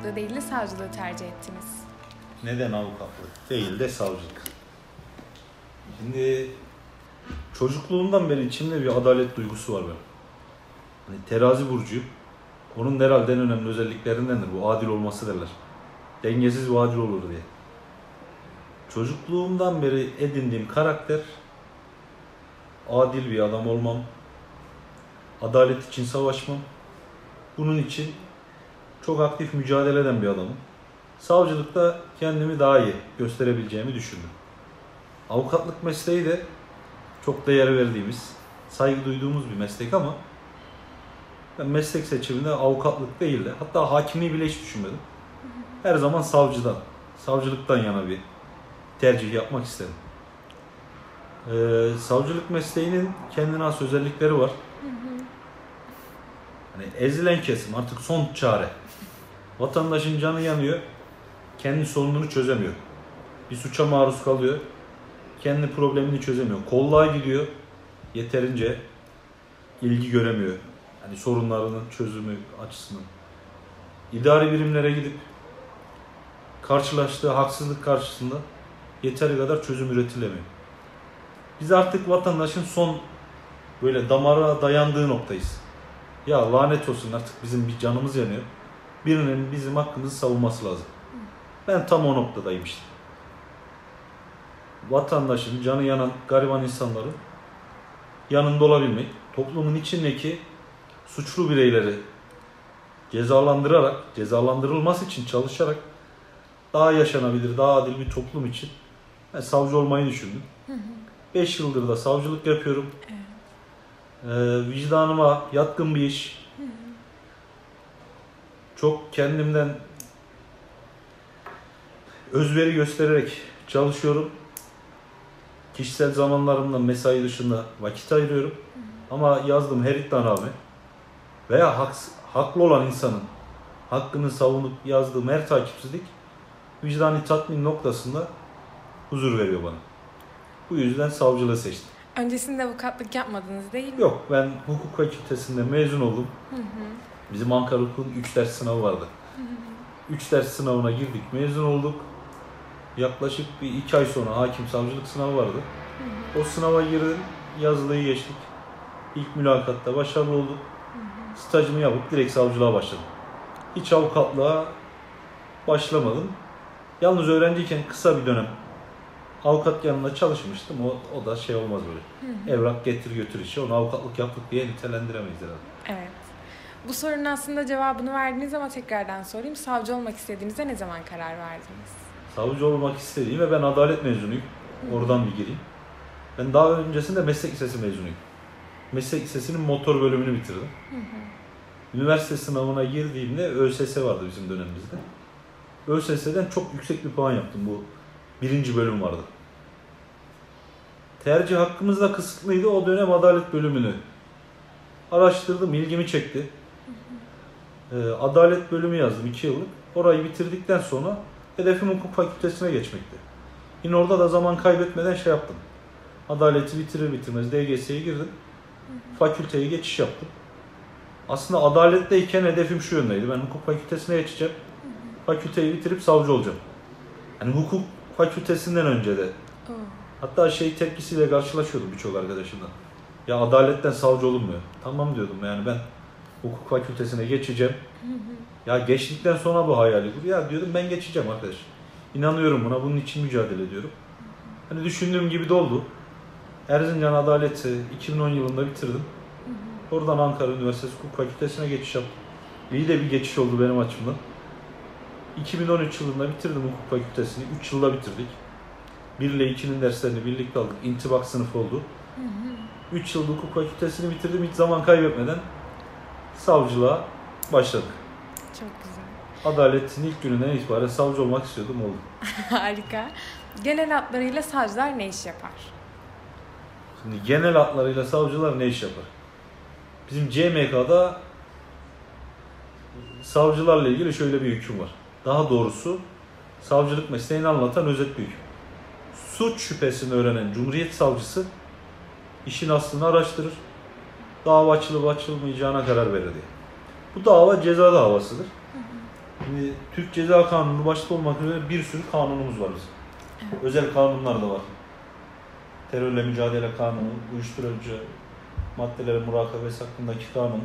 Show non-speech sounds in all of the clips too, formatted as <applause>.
avukatlığı değil de savcılığı tercih ettiniz? Neden avukatlık değil de savcılık? Şimdi çocukluğumdan beri içimde bir adalet duygusu var benim. Hani terazi burcuyum. Onun herhalde en önemli özelliklerindendir bu adil olması derler. Dengesiz ve adil olur diye. Çocukluğumdan beri edindiğim karakter adil bir adam olmam, adalet için savaşmam. Bunun için çok aktif mücadele eden bir adamım. Savcılıkta kendimi daha iyi gösterebileceğimi düşündüm. Avukatlık mesleği de çok değer verdiğimiz, saygı duyduğumuz bir meslek ama ben meslek seçiminde avukatlık değil de hatta hakimliği bile hiç düşünmedim. Her zaman savcıdan, savcılıktan yana bir tercih yapmak istedim. Ee, savcılık mesleğinin kendine has özellikleri var. Hani ezilen kesim artık son çare. Vatandaşın canı yanıyor, kendi sorununu çözemiyor. Bir suça maruz kalıyor, kendi problemini çözemiyor. Kolluğa gidiyor, yeterince ilgi göremiyor. Hani sorunlarının çözümü açısından. İdari birimlere gidip karşılaştığı haksızlık karşısında yeteri kadar çözüm üretilemiyor. Biz artık vatandaşın son böyle damara dayandığı noktayız. Ya lanet olsun artık bizim bir canımız yanıyor. Birinin bizim hakkımızı savunması lazım. Ben tam o noktadayım işte. Vatandaşın, canı yanan gariban insanların yanında olabilmek, toplumun içindeki suçlu bireyleri cezalandırarak, cezalandırılması için çalışarak daha yaşanabilir, daha adil bir toplum için ben savcı olmayı düşündüm. 5 yıldır da savcılık yapıyorum. Ee, vicdanıma yatkın bir iş. Çok kendimden özveri göstererek çalışıyorum. Kişisel zamanlarımda mesai dışında vakit ayırıyorum. Ama yazdığım her iddianame veya haks, haklı olan insanın hakkını savunup yazdığım her takipsizlik vicdani tatmin noktasında huzur veriyor bana. Bu yüzden savcılığı seçtim. Öncesinde avukatlık yapmadınız değil mi? Yok ben hukuk fakültesinde mezun oldum. Bizim Ankara Hukuk'un 3 ders sınavı vardı. 3 ders sınavına girdik, mezun olduk. Yaklaşık bir 2 ay sonra hakim savcılık sınavı vardı. O sınava girdim, yazılıyı geçtik. İlk mülakatta başarılı olduk. Stajımı yapıp direkt savcılığa başladım. Hiç avukatlığa başlamadım. Yalnız öğrenciyken kısa bir dönem avukat yanında çalışmıştım. O, o da şey olmaz böyle. Evrak getir götür işi. Onu avukatlık yaptık diye nitelendiremeyiz herhalde. Evet. Bu sorunun aslında cevabını verdiniz ama tekrardan sorayım. Savcı olmak istediğinizde ne zaman karar verdiniz? Savcı olmak istediğim ve ben adalet mezunuyum. Oradan bir gireyim. Ben daha öncesinde meslek lisesi mezunuyum. Meslek lisesinin motor bölümünü bitirdim. Üniversite sınavına girdiğimde ÖSS vardı bizim dönemimizde. ÖSS'den çok yüksek bir puan yaptım. Bu birinci bölüm vardı. Tercih hakkımız da kısıtlıydı. O dönem adalet bölümünü araştırdım, ilgimi çekti. Ee, adalet bölümü yazdım 2 yıllık. Orayı bitirdikten sonra hedefim hukuk fakültesine geçmekti. Yine orada da zaman kaybetmeden şey yaptım. Adaleti bitirir bitirmez DGS'ye girdim. Fakülteye geçiş yaptım. Aslında adaletteyken hedefim şu yöndeydi. Ben hukuk fakültesine geçeceğim. Fakülteyi bitirip savcı olacağım. Yani hukuk fakültesinden önce de. Hatta şey tepkisiyle karşılaşıyordum birçok arkadaşımla. Ya adaletten savcı olunmuyor. Tamam diyordum yani ben hukuk fakültesine geçeceğim. Ya geçtikten sonra bu hayali kur. Ya diyordum ben geçeceğim arkadaş. İnanıyorum buna. Bunun için mücadele ediyorum. Hani düşündüğüm gibi de oldu. Erzincan Adaleti 2010 yılında bitirdim. Oradan Ankara Üniversitesi Hukuk Fakültesine geçiş yaptım. İyi de bir geçiş oldu benim açımdan. 2013 yılında bitirdim hukuk fakültesini. 3 yılda bitirdik. 1 ile 2'nin derslerini birlikte aldık. İntibak sınıfı oldu. 3 yılda hukuk fakültesini bitirdim. Hiç zaman kaybetmeden savcılığa başladık. Çok güzel. Adaletin ilk gününden itibaren savcı olmak istiyordum oldu. <laughs> Harika. Genel hatlarıyla savcılar ne iş yapar? Şimdi genel hatlarıyla savcılar ne iş yapar? Bizim CMK'da savcılarla ilgili şöyle bir hüküm var. Daha doğrusu savcılık mesleğini anlatan özet bir hüküm. Suç şüphesini öğrenen Cumhuriyet Savcısı işin aslını araştırır. Dava açılıp açılmayacağına karar verir diye. Bu dava ceza davasıdır. Şimdi Türk Ceza Kanunu başta olmak üzere bir sürü kanunumuz var bizim. Özel kanunlar da var. Terörle mücadele kanunu, uyuşturucu maddelere murakabesi hakkındaki kanun,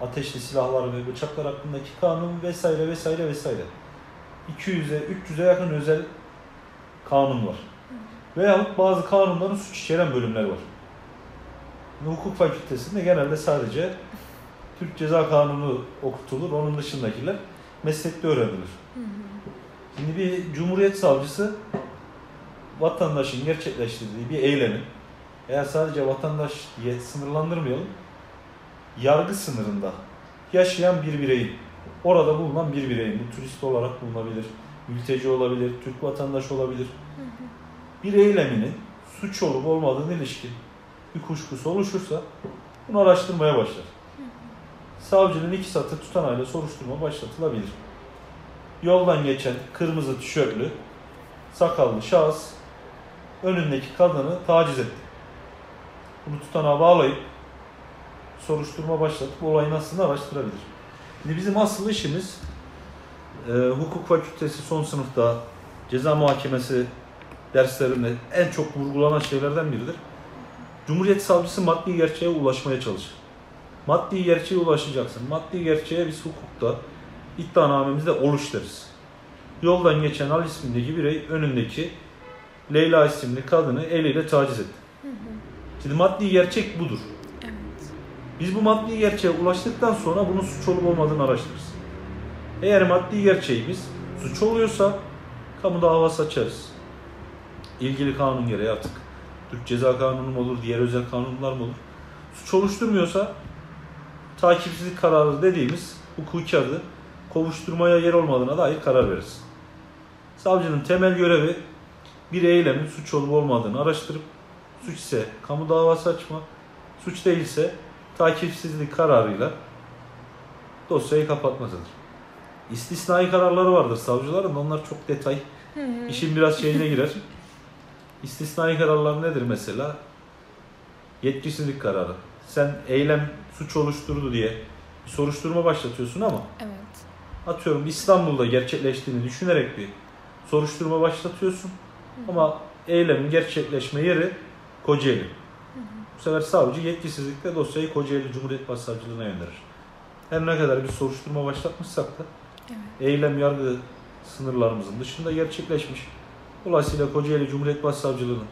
ateşli silahlar ve bıçaklar hakkındaki kanun vesaire vesaire vesaire. 200'e 300'e yakın özel kanun var. Veyahut bazı kanunların suç içeren bölümler var. Hukuk fakültesinde genelde sadece Türk Ceza Kanunu okutulur. Onun dışındakiler meslekte öğrenilir. Şimdi bir cumhuriyet savcısı vatandaşın gerçekleştirdiği bir eylemin eğer sadece vatandaş diye sınırlandırmayalım yargı sınırında yaşayan bir bireyin orada bulunan bir bireyin bu turist olarak bulunabilir, mülteci olabilir, Türk vatandaşı olabilir. Bir eyleminin suç olup olmadığına ilişkin bir kuşkusu oluşursa bunu araştırmaya başlar. Savcının iki satır tutanağıyla soruşturma başlatılabilir. Yoldan geçen kırmızı tişörtlü, sakallı şahıs önündeki kadını taciz etti. Bunu tutanağa bağlayıp soruşturma başlatıp olayın aslında araştırabilir. Şimdi bizim asıl işimiz e, hukuk fakültesi son sınıfta ceza muhakemesi derslerinde en çok vurgulanan şeylerden biridir. Cumhuriyet savcısı maddi gerçeğe ulaşmaya çalışır. Maddi gerçeğe ulaşacaksın. Maddi gerçeğe biz hukukta iddianamemizde oluş deriz. Yoldan geçen Al ismindeki birey önündeki Leyla isimli kadını eliyle taciz etti. Şimdi maddi gerçek budur. Evet. Biz bu maddi gerçeğe ulaştıktan sonra bunun suç olup olmadığını araştırırız. Eğer maddi gerçeğimiz suç oluyorsa kamu davası açarız. İlgili kanun gereği artık Türk Ceza Kanunu mu olur, diğer özel kanunlar mı olur? Suç oluşturmuyorsa takipsizlik kararı dediğimiz hukuki adı kovuşturmaya yer olmadığına dair karar veririz. Savcının temel görevi bir eylemin suç olup olmadığını araştırıp suç ise kamu davası açma, suç değilse takipsizlik kararıyla dosyayı kapatmasıdır. İstisnai kararları vardır savcıların. Onlar çok detay. İşin biraz şeyine girer. <laughs> İstisnai kararlar nedir mesela? Yetkisizlik kararı. Sen eylem suç oluşturdu diye bir soruşturma başlatıyorsun ama Evet. atıyorum İstanbul'da gerçekleştiğini düşünerek bir soruşturma başlatıyorsun. Ama eylemin gerçekleşme yeri Kocaeli. Bu sefer savcı yetkisizlikle dosyayı Kocaeli Cumhuriyet Başsavcılığına gönderir. Her ne kadar bir soruşturma başlatmışsak da Evet. eylem yargı sınırlarımızın dışında gerçekleşmiş. Dolayısıyla Kocaeli Cumhuriyet Başsavcılığı'nın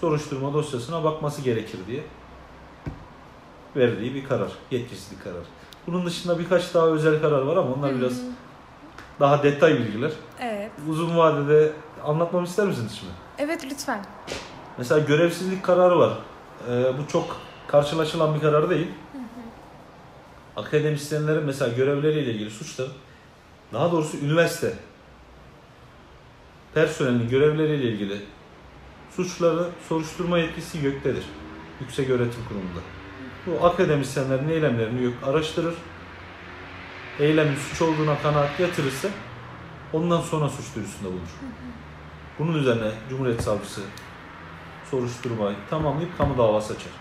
soruşturma dosyasına bakması gerekir diye verdiği bir karar, yetkisizlik kararı. Bunun dışında birkaç daha özel karar var ama onlar biraz daha detay bilgiler. Evet. Uzun vadede anlatmamı ister misiniz şimdi? Evet lütfen. Mesela görevsizlik kararı var. Ee, bu çok karşılaşılan bir karar değil. Akademisyenlerin mesela görevleriyle ilgili suçlar, daha doğrusu üniversite personelinin görevleriyle ilgili suçları soruşturma yetkisi YÖK'tedir. Yüksek Öğretim Kurumu'nda. Bu akademisyenlerin eylemlerini YÖK araştırır. Eylemin suç olduğuna kanaat getirirse ondan sonra suç duyurusunda bulunur. Bunun üzerine Cumhuriyet Savcısı soruşturmayı tamamlayıp kamu davası açar.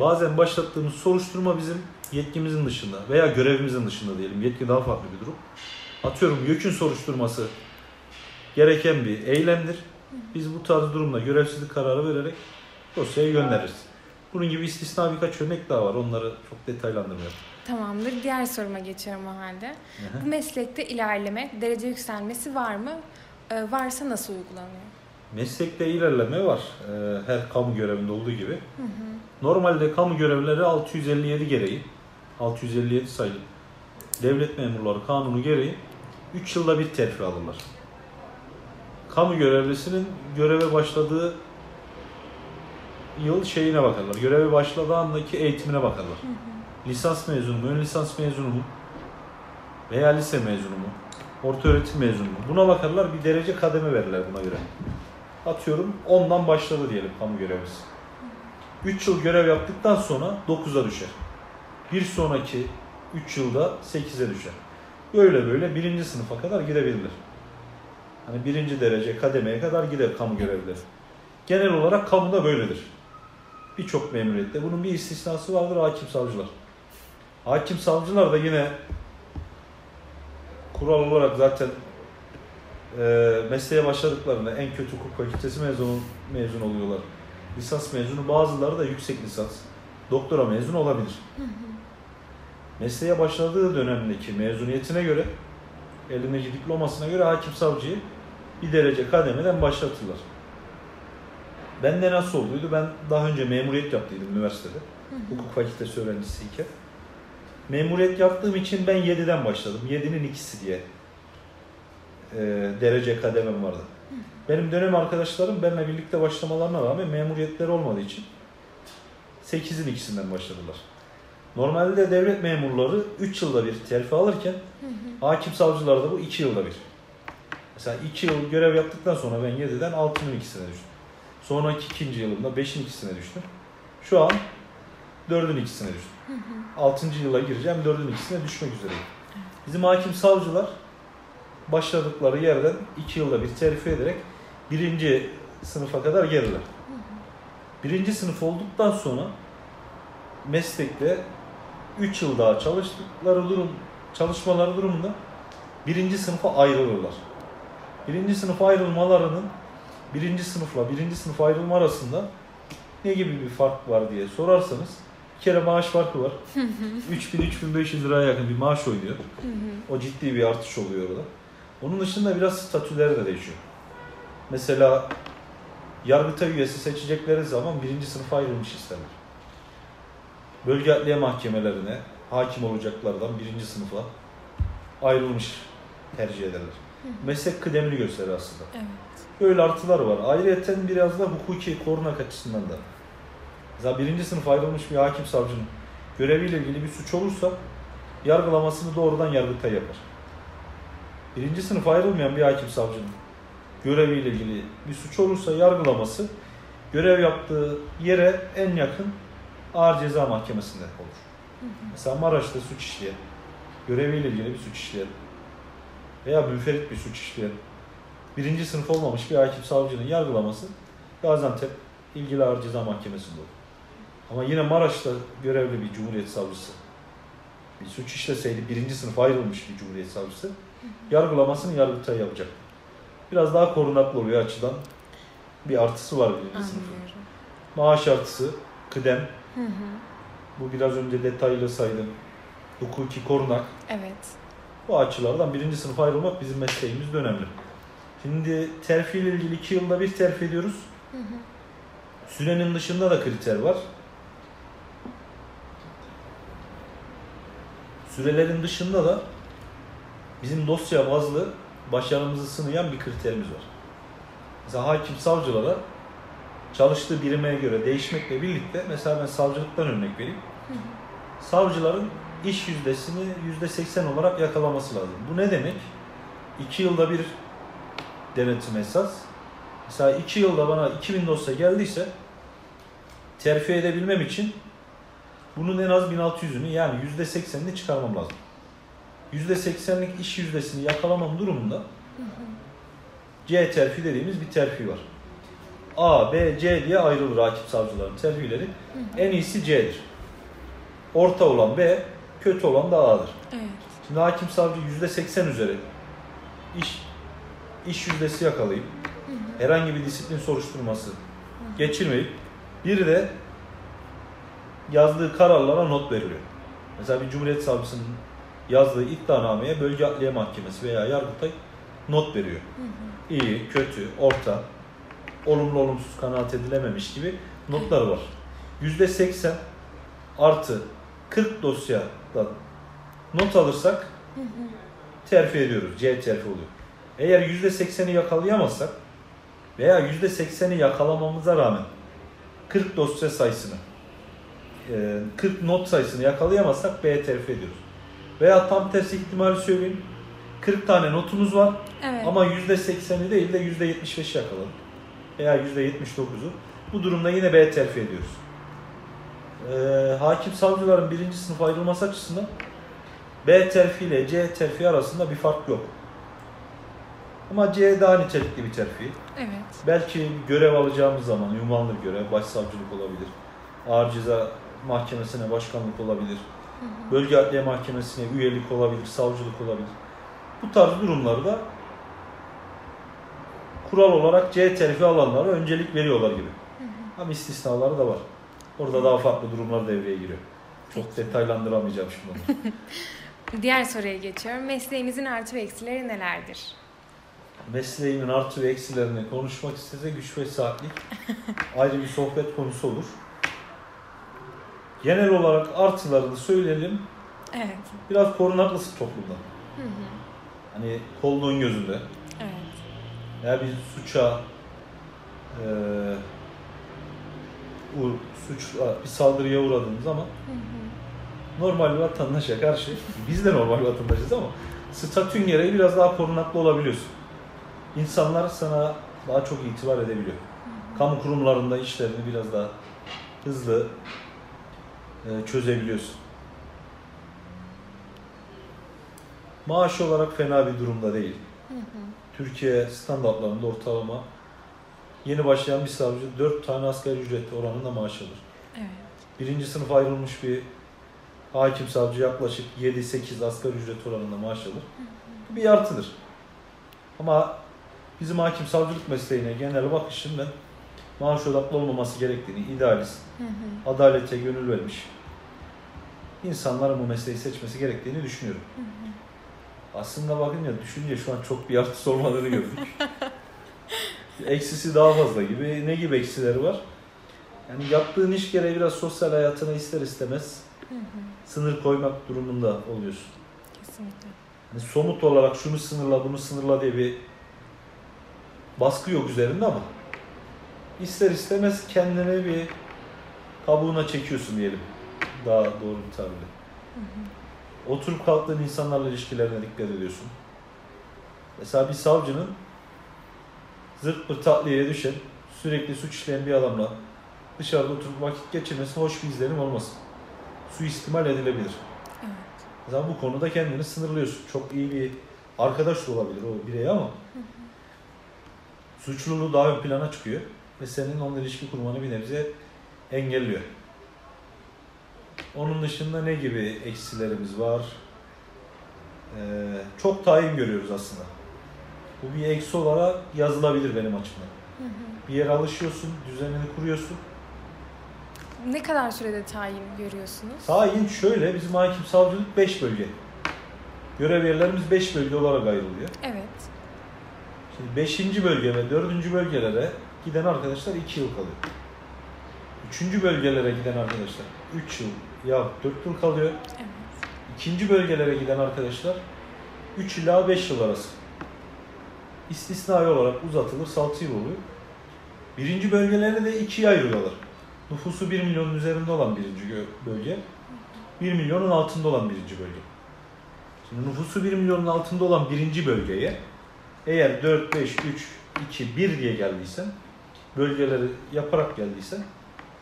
Bazen başlattığımız soruşturma bizim yetkimizin dışında veya görevimizin dışında diyelim. Yetki daha farklı bir durum. Atıyorum YÖK'ün soruşturması gereken bir eylemdir. Biz bu tarz durumda görevsizlik kararı vererek dosyayı göndeririz. Bunun gibi istisna birkaç örnek daha var. Onları çok detaylandırmıyorum. Tamamdır. Diğer soruma geçiyorum o halde. Hı hı. Bu meslekte ilerleme, derece yükselmesi var mı? Ee, varsa nasıl uygulanıyor? Meslekte ilerleme var. Ee, her kamu görevinde olduğu gibi. Normalde kamu görevlileri 657 gereği, 657 sayılı devlet memurları kanunu gereği 3 yılda bir terfi alırlar. Kamu görevlisinin göreve başladığı yıl şeyine bakarlar. Göreve başladığı andaki eğitimine bakarlar. Lisans mezunu mu, ön lisans mezunu mu veya lise mezunu mu, orta öğretim mezunu mu? Buna bakarlar bir derece kademe verirler buna göre. Atıyorum 10'dan başladı diyelim kamu görevlisi. 3 yıl görev yaptıktan sonra 9'a düşer. Bir sonraki 3 yılda 8'e düşer. Böyle böyle birinci sınıfa kadar gidebilirler. Hani birinci derece kademeye kadar gider kamu görevlileri. Genel olarak kamuda böyledir. Birçok memuriyette. Bunun bir istisnası vardır hakim savcılar. Hakim savcılar da yine kural olarak zaten e, mesleğe başladıklarında en kötü hukuk fakültesi mezunu mezun oluyorlar. Lisans mezunu bazıları da yüksek lisans, doktora mezun olabilir. Mesleğe başladığı dönemdeki mezuniyetine göre, elindeki diplomasına göre hakim savcıyı bir derece kademeden başlatırlar. Ben de nasıl olduydu? Ben daha önce memuriyet yaptıydım üniversitede. Hukuk fakültesi öğrencisiyken. Memuriyet yaptığım için ben 7'den başladım. 7'nin ikisi diye e, derece kademem vardı. Benim dönem arkadaşlarım benimle birlikte başlamalarına rağmen memuriyetleri olmadığı için 8'in ikisinden başladılar. Normalde devlet memurları 3 yılda bir terfi alırken hakim savcılar da bu 2 yılda bir. Mesela 2 yıl görev yaptıktan sonra ben 7'den 6'nın ikisine düştüm. Sonraki ikinci yılımda 5'in ikisine düştüm. Şu an 4'ün ikisine düştüm. 6. yıla gireceğim 4'ün ikisine düşmek üzereyim. Bizim hakim savcılar başladıkları yerden 2 yılda bir terfi ederek birinci sınıfa kadar gelirler. Birinci sınıf olduktan sonra meslekte 3 yıl daha çalıştıkları durum, çalışmaları durumunda birinci sınıfa ayrılırlar. Birinci sınıfa ayrılmalarının birinci sınıfla birinci sınıf ayrılma arasında ne gibi bir fark var diye sorarsanız bir kere maaş farkı var. 3000-3500 liraya yakın bir maaş oynuyor. O ciddi bir artış oluyor orada. Onun dışında biraz statüleri de değişiyor. Mesela Yargıtay üyesi seçecekleri zaman birinci sınıfa ayrılmış isterler. Bölge adliye mahkemelerine hakim olacaklardan birinci sınıfa ayrılmış tercih ederler. Meslek kıdemini gösterir aslında. Evet. Böyle artılar var. Ayrıca biraz da hukuki korunak açısından da. Mesela birinci sınıf ayrılmış bir hakim savcının göreviyle ilgili bir suç olursa yargılamasını doğrudan Yargıtay yapar. Birinci sınıf ayrılmayan bir hakim savcının göreviyle ilgili bir suç olursa yargılaması görev yaptığı yere en yakın ağır ceza mahkemesinde olur. Mesela Maraş'ta suç işleyen, göreviyle ilgili bir suç işleyen veya münferit bir suç işleyen birinci sınıf olmamış bir hakim savcının yargılaması Gaziantep ilgili ağır ceza mahkemesinde olur. Ama yine Maraş'ta görevli bir cumhuriyet savcısı bir suç işleseydi birinci sınıf ayrılmış bir cumhuriyet savcısı yargılamasını Yargıtay yapacak. Biraz daha korunaklı oluyor açıdan. Bir artısı var birinci sınıfın. Maaş artısı, kıdem. Hı hı. Bu biraz önce detaylı saydım. Hukuki korunak. Evet. Bu açılardan birinci sınıf ayrılmak bizim mesleğimizde önemli. Şimdi terfi ile ilgili iki yılda bir terfi ediyoruz. Hı hı. Sürenin dışında da kriter var. Sürelerin dışında da bizim dosya bazlı başarımızı sınayan bir kriterimiz var. Mesela hakim savcılara çalıştığı birime göre değişmekle birlikte mesela ben savcılıktan örnek vereyim. Savcıların iş yüzdesini yüzde seksen olarak yakalaması lazım. Bu ne demek? İki yılda bir denetim esas. Mesela iki yılda bana 2000 dosya geldiyse terfi edebilmem için bunun en az 1600'ünü yani %80'ini çıkarmam lazım. %80'lik iş yüzdesini yakalamam durumunda C terfi dediğimiz bir terfi var. A, B, C diye ayrılır hakim savcıların terfileri. En iyisi C'dir. Orta olan B, kötü olan da A'dır. Evet. Şimdi hakim savcı %80 üzeri iş iş yüzdesi yakalayıp herhangi bir disiplin soruşturması geçirmeyip bir de yazdığı kararlara not veriliyor. Mesela bir Cumhuriyet Savcısının yazdığı iddianameye bölge adliye mahkemesi veya yargıtay not veriyor. İyi, kötü, orta, olumlu olumsuz kanaat edilememiş gibi notları var. %80 artı 40 dosyadan not alırsak terfi ediyoruz. C terfi oluyor. Eğer %80'i yakalayamazsak veya %80'i yakalamamıza rağmen 40 dosya sayısını e, 40 not sayısını yakalayamazsak B terfi ediyoruz. Veya tam tersi ihtimali söyleyeyim. 40 tane notumuz var Evet. ama %80'i değil de %75'i yakaladık. Veya %79'u. Bu durumda yine B terfi ediyoruz. Ee, hakim savcıların birinci sınıf ayrılması açısından B terfi ile C terfi arasında bir fark yok. Ama C daha nitelikli bir terfi. Evet. Belki görev alacağımız zaman ünvanlı görev, başsavcılık olabilir. Ağır Ceza Mahkemesi'ne başkanlık olabilir. Bölge Adliye Mahkemesi'ne üyelik olabilir, savcılık olabilir. Bu tarz durumlarda kural olarak C terfi alanlara öncelik veriyorlar gibi. Ama istisnaları da var. Orada daha farklı durumlar devreye giriyor. Çok detaylandıramayacağım şimdi onu. <laughs> Diğer soruya geçiyorum. Mesleğinizin artı ve eksileri nelerdir? Mesleğimin artı ve eksilerini konuşmak istese güç ve saatlik <laughs> ayrı bir sohbet konusu olur. Genel olarak artılarını söyleyelim. Evet. Biraz korunaklısın toplumda. Hı hı. Hani kolluğun gözünde. Evet. Ya bir suça eee uğ- suç bir saldırıya uğradığın zaman Hı hı. normal bir vatandaşa karşı biz de normal vatandaşız ama statün gereği biraz daha korunaklı olabiliyorsun. İnsanlar sana daha çok itibar edebiliyor. Kamu kurumlarında işlerini biraz daha hızlı e, çözebiliyorsun. Maaş olarak fena bir durumda değil. Hı hı. Türkiye standartlarında ortalama yeni başlayan bir savcı 4 tane asgari ücret oranında maaş alır. Evet. Birinci sınıf ayrılmış bir hakim savcı yaklaşık 7-8 asgari ücret oranında maaş alır. Bu bir artıdır. Ama bizim hakim savcılık mesleğine genel bakışım ben maaş odaklı olmaması gerektiğini, idealist, Hı hı. adalete gönül vermiş insanların bu mesleği seçmesi gerektiğini düşünüyorum. Hı hı. Aslında bakınca düşününce şu an çok bir artısı olmadığını gördük. <laughs> Eksisi daha fazla gibi. Ne gibi eksileri var? Yani yaptığın iş gereği biraz sosyal hayatına ister istemez Hı hı. sınır koymak durumunda oluyorsun. Kesinlikle. Hani somut olarak şunu sınırla bunu sınırla diye bir baskı yok üzerinde ama ister istemez kendine bir kabuğuna çekiyorsun diyelim. Daha doğru bir tabirle. Oturup kalktığın insanlarla ilişkilerine dikkat ediyorsun. Mesela bir savcının zırt pırt tatlıya düşen, sürekli suç işleyen bir adamla dışarıda oturup vakit geçirmesi hoş bir izlenim olmasın. Suistimal edilebilir. Evet. Mesela bu konuda kendini sınırlıyorsun. Çok iyi bir arkadaş da olabilir o birey ama suçluluğu daha ön plana çıkıyor ve senin onunla ilişki kurmanı bir nebze engelliyor. Onun dışında ne gibi eksilerimiz var? Ee, çok tayin görüyoruz aslında. Bu bir eksi olarak yazılabilir benim açımdan. Hı hı. Bir yere alışıyorsun, düzenini kuruyorsun. Ne kadar sürede tayin görüyorsunuz? Tayin şöyle, bizim hakim savcılık 5 bölge. Görev yerlerimiz 5 bölge olarak ayrılıyor. Evet. Şimdi 5. bölge ve 4. bölgelere giden arkadaşlar 2 yıl kalıyor. 3. bölgelere giden arkadaşlar 3 yıl ya 4 yıl kalıyor. Evet. İkinci bölgelere giden arkadaşlar 3 ila 5 yıl arası. İstisnai olarak uzatılır, 6 yıl oluyor. Birinci bölgeleri de ikiye ayırıyorlar. Nüfusu 1 milyonun üzerinde olan birinci bölge, 1 milyonun altında olan birinci bölge. Şimdi nüfusu 1 milyonun altında olan birinci bölgeye eğer 4, 5, 3, 2, 1 diye geldiysen, bölgeleri yaparak geldiysen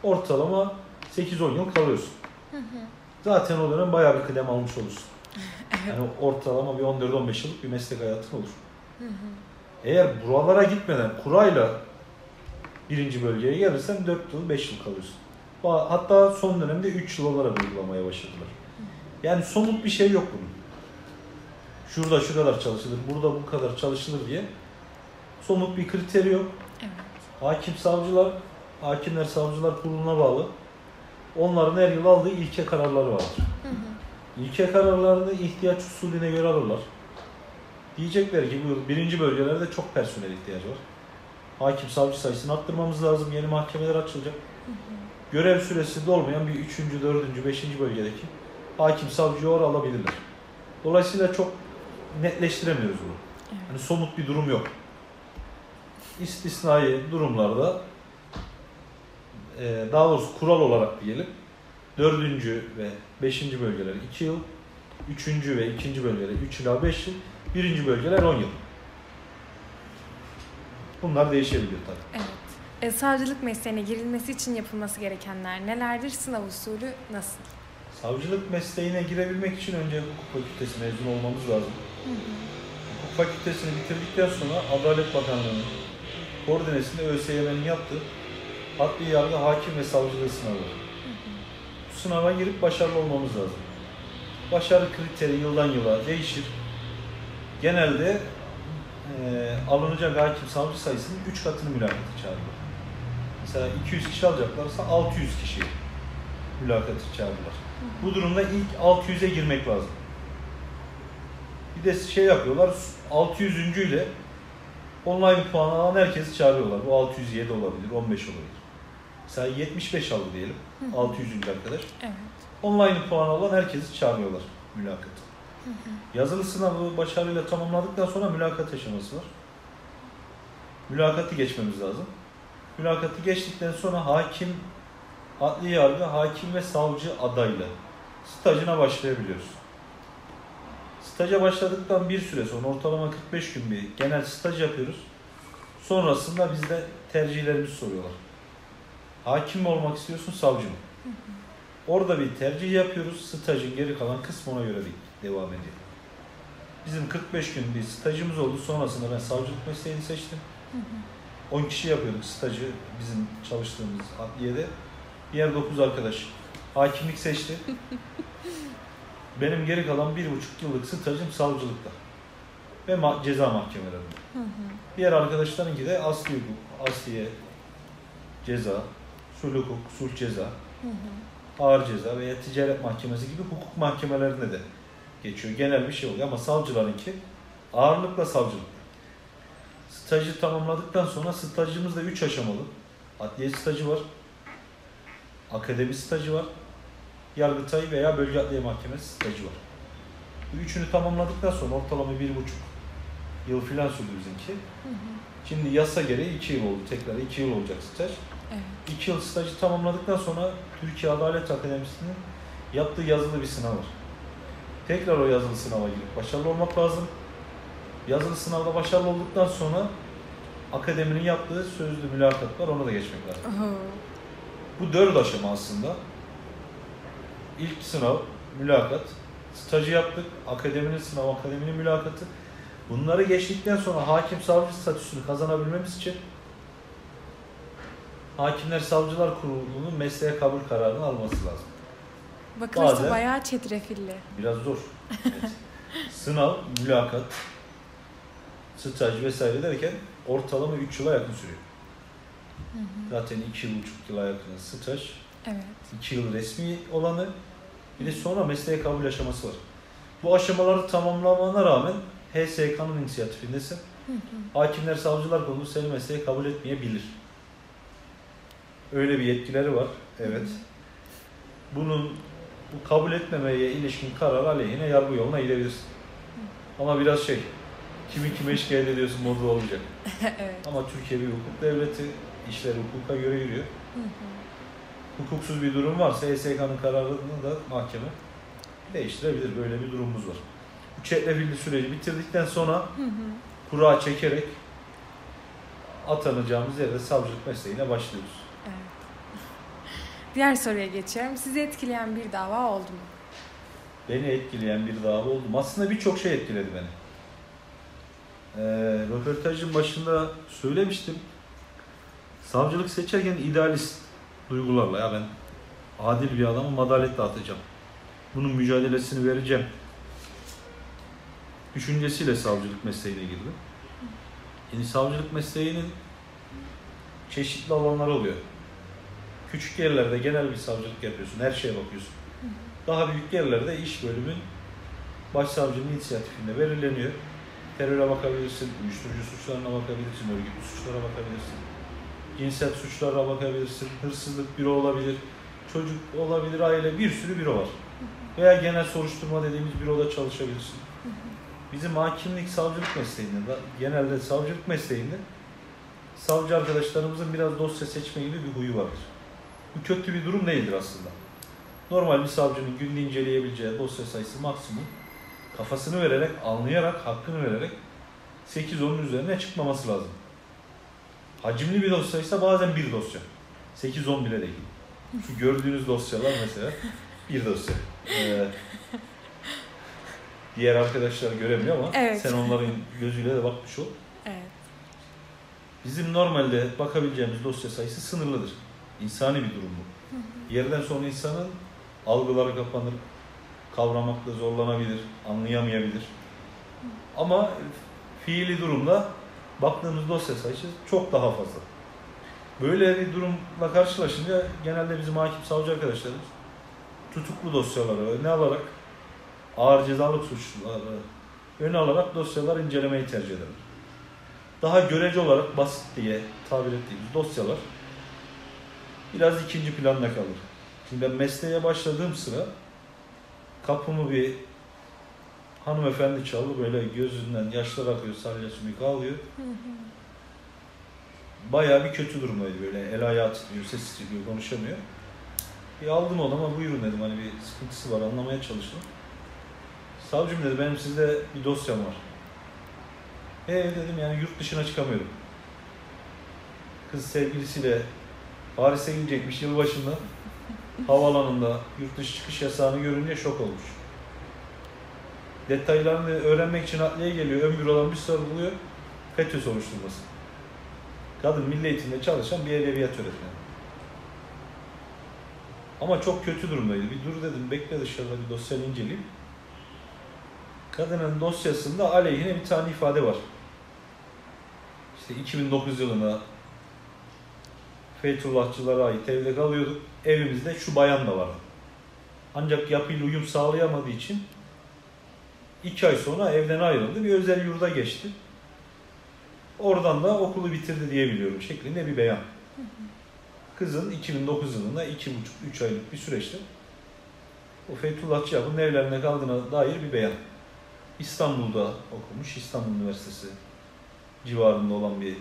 ortalama 8-10 yıl kalıyorsun. Hı hı. Zaten o dönem bayağı bir kıdem almış olursun. <laughs> Yani ortalama bir 14-15 yıllık bir meslek hayatın olur. Hı hı. Eğer buralara gitmeden kurayla birinci bölgeye gelirsen 4 yıl 5 yıl kalıyorsun. Hatta son dönemde 3 yıl olarak uygulamaya başladılar. Yani somut bir şey yok bunun. Şurada şu kadar çalışılır, burada bu kadar çalışılır diye somut bir kriteri yok. Evet. Hakim savcılar, hakimler savcılar kuruluna bağlı. Onların her yıl aldığı ilke kararları vardır. Hı hı. İlke kararlarını ihtiyaç usulüne göre alırlar. Diyecekler ki bu yıl birinci bölgelerde çok personel ihtiyacı var. Hakim savcı sayısını arttırmamız lazım. Yeni mahkemeler açılacak. Görev süresi dolmayan bir üçüncü, dördüncü, beşinci bölgedeki hakim savcıyı oraya alabilirler. Dolayısıyla çok netleştiremiyoruz bunu. Evet. Hani somut bir durum yok. İstisnai durumlarda e, daha doğrusu kural olarak diyelim dördüncü ve beşinci bölgeler 2 yıl, üçüncü ve ikinci bölgeler 3 ila 5 yıl, birinci bölgeler 10 yıl. Bunlar değişebiliyor tabii. Evet. E, savcılık mesleğine girilmesi için yapılması gerekenler nelerdir? Sınav usulü nasıl? Savcılık mesleğine girebilmek için önce hukuk fakültesi mezun olmamız lazım. Hı hı. Hukuk fakültesini bitirdikten sonra Adalet Bakanlığı'nın koordinesinde ÖSYM'nin yaptığı adli yargı hakim ve savcılığı sınavı. var. sınava girip başarılı olmamız lazım. Başarı kriteri yıldan yıla değişir. Genelde eee alınacak hakim savcı sayısının 3 katını mülakata çağırırlar. Mesela 200 kişi alacaklarsa 600 kişi mülakata çağırırlar. Bu durumda ilk 600'e girmek lazım. Bir de şey yapıyorlar, 600. ile online puan alan herkesi çağırıyorlar. Bu 607 olabilir, 15 olabilir. Mesela 75 aldı diyelim, 600. arkadaş. Evet. Online puan alan herkesi çağırıyorlar mülakata. Yazılı sınavı başarıyla tamamladıktan sonra mülakat aşaması var. Mülakatı geçmemiz lazım. Mülakatı geçtikten sonra hakim, adli yargı, hakim ve savcı adayla stajına başlayabiliyoruz. Staja başladıktan bir süre sonra ortalama 45 gün bir genel staj yapıyoruz. Sonrasında bizde tercihlerimizi soruyorlar. Hakim mi olmak istiyorsun, savcı mı? Orada bir tercih yapıyoruz. Stajın geri kalan kısmı ona göre bir devam ediyor. Bizim 45 gün bir stajımız oldu. Sonrasında ben savcılık mesleğini seçtim. 10 kişi yapıyorduk stajı bizim çalıştığımız adliyede. Diğer 9 arkadaş hakimlik seçti. <laughs> Benim geri kalan bir buçuk yıllık stajım savcılıkta ve ma- ceza mahkemelerinde. Diğer arkadaşlarınki de asli hukuk, asliye, ceza, sulh hukuk, sulh ceza, ağır ceza veya ticaret mahkemesi gibi hukuk mahkemelerinde de geçiyor. Genel bir şey oluyor ama savcılarınki ağırlıkla savcılık. Stajı tamamladıktan sonra stajımızda 3 aşamalı. Adliye stajı var, akademi stajı var, Yargıtay veya Bölge Adliye Mahkemesi stajı var. Bu üçünü tamamladıktan sonra ortalama bir buçuk yıl filan sürdü bizimki. Şimdi yasa gereği iki yıl oldu. Tekrar iki yıl olacak staj. Evet. İki yıl stajı tamamladıktan sonra Türkiye Adalet Akademisi'nin yaptığı yazılı bir sınav var. Tekrar o yazılı sınava girip başarılı olmak lazım. Yazılı sınavda başarılı olduktan sonra akademinin yaptığı sözlü mülakat var. Ona da geçmek lazım. Bu dört aşama aslında. İlk sınav, mülakat, stajı yaptık, akademinin sınavı, akademinin mülakatı. Bunları geçtikten sonra hakim savcı statüsünü kazanabilmemiz için Hakimler Savcılar Kurulu'nun mesleğe kabul kararını alması lazım. Bakılırsa Bazen- bayağı çetrefilli. Biraz zor. Evet. Sınav, mülakat, staj vesaire derken ortalama 3 yıla yakın sürüyor. Zaten 2 yıl, buçuk yıla yakın staj, Evet. 2 yıl resmi olanı, bir de sonra mesleğe kabul aşaması var. Bu aşamaları tamamlamana rağmen HSK'nın inisiyatifindesin. Hakimler, savcılar kurulu seni mesleğe kabul etmeyebilir. Öyle bir yetkileri var. Evet. Bunun bu kabul etmemeye ilişkin karar aleyhine yargı yoluna gidebilirsin. Ama biraz şey, kimi kime şikayet ediyorsun modu olacak. <laughs> evet. Ama Türkiye bir hukuk devleti, işler hukuka göre yürüyor. Hukuksuz bir durum varsa HSK'nın kararını da mahkeme değiştirebilir. Böyle bir durumumuz var. Bu çetrefilli süreci bitirdikten sonra kura çekerek atanacağımız yerde savcılık mesleğine başlıyoruz. Diğer soruya geçiyorum. Sizi etkileyen bir dava oldu mu? Beni etkileyen bir dava oldu. mu? Aslında birçok şey etkiledi beni. Ee, röportajın başında söylemiştim. Savcılık seçerken idealist duygularla ya ben adil bir adamım adalet dağıtacağım. Bunun mücadelesini vereceğim. Düşüncesiyle savcılık mesleğine girdim. Yani savcılık mesleğinin çeşitli alanları oluyor. Küçük yerlerde genel bir savcılık yapıyorsun, her şeye bakıyorsun. Daha büyük yerlerde iş bölümün başsavcının inisiyatifinde belirleniyor. Teröre bakabilirsin, uyuşturucu suçlarına bakabilirsin, örgütlü suçlara bakabilirsin. Cinsel suçlara bakabilirsin, hırsızlık büro olabilir, çocuk olabilir, aile bir sürü büro var. Veya genel soruşturma dediğimiz büroda çalışabilirsin. Bizim hakimlik, savcılık mesleğinde, genelde savcılık mesleğinde savcı arkadaşlarımızın biraz dosya seçme gibi bir huyu vardır. Bu kötü bir durum değildir aslında. Normal bir savcının günde inceleyebileceği dosya sayısı maksimum kafasını vererek, anlayarak, hakkını vererek 8-10'un üzerine çıkmaması lazım. Hacimli bir dosyaysa bazen bir dosya. 8-10 bile değil. Şu gördüğünüz dosyalar mesela bir dosya. Ee, diğer arkadaşlar göremiyor ama Evet. sen onların gözüyle de bakmış ol. Evet. Bizim normalde bakabileceğimiz dosya sayısı sınırlıdır. İnsani bir durum bu. Yerden sonra insanın algıları kapanır, kavramakta zorlanabilir, anlayamayabilir. Ama fiili durumda baktığımız dosya sayısı çok daha fazla. Böyle bir durumla karşılaşınca genelde bizim hakim savcı arkadaşlarımız tutuklu dosyaları öne alarak ağır cezalık suçları öne alarak dosyalar incelemeyi tercih ederler. Daha görece olarak basit diye tabir ettiğimiz dosyalar biraz ikinci planda kalır. Şimdi ben mesleğe başladığım sıra kapımı bir hanımefendi çaldı böyle gözünden yaşlar akıyor, salya sümük ağlıyor. Bayağı bir kötü durumdaydı böyle el ayağı titriyor, ses titriyor, konuşamıyor. Bir aldım odama buyurun dedim hani bir sıkıntısı var anlamaya çalıştım. Savcım dedi benim sizde bir dosyam var. E dedim yani yurt dışına çıkamıyorum. Kız sevgilisiyle Paris'e gidecekmiş yılbaşında. Havaalanında yurt dışı çıkış yasağını görünce şok olmuş. Detaylarını öğrenmek için adliye geliyor. Ön bürodan bir sorguluyor. FETÖ soruşturması. Kadın milli eğitimde çalışan bir edebiyat öğretmeni. Ama çok kötü durumdaydı. Bir dur dedim bekle dışarıda bir dosyayı inceleyeyim. Kadının dosyasında aleyhine bir tane ifade var. İşte 2009 yılında Feytullahçılara ait evde kalıyorduk. Evimizde şu bayan da vardı. Ancak yapıyla uyum sağlayamadığı için iki ay sonra evden ayrıldı. Bir özel yurda geçti. Oradan da okulu bitirdi diye biliyorum şeklinde bir beyan. Kızın 2009 yılında 2,5-3 aylık bir süreçte o Feytullahçı yapının evlerine kaldığına dair bir beyan. İstanbul'da okumuş, İstanbul Üniversitesi civarında olan bir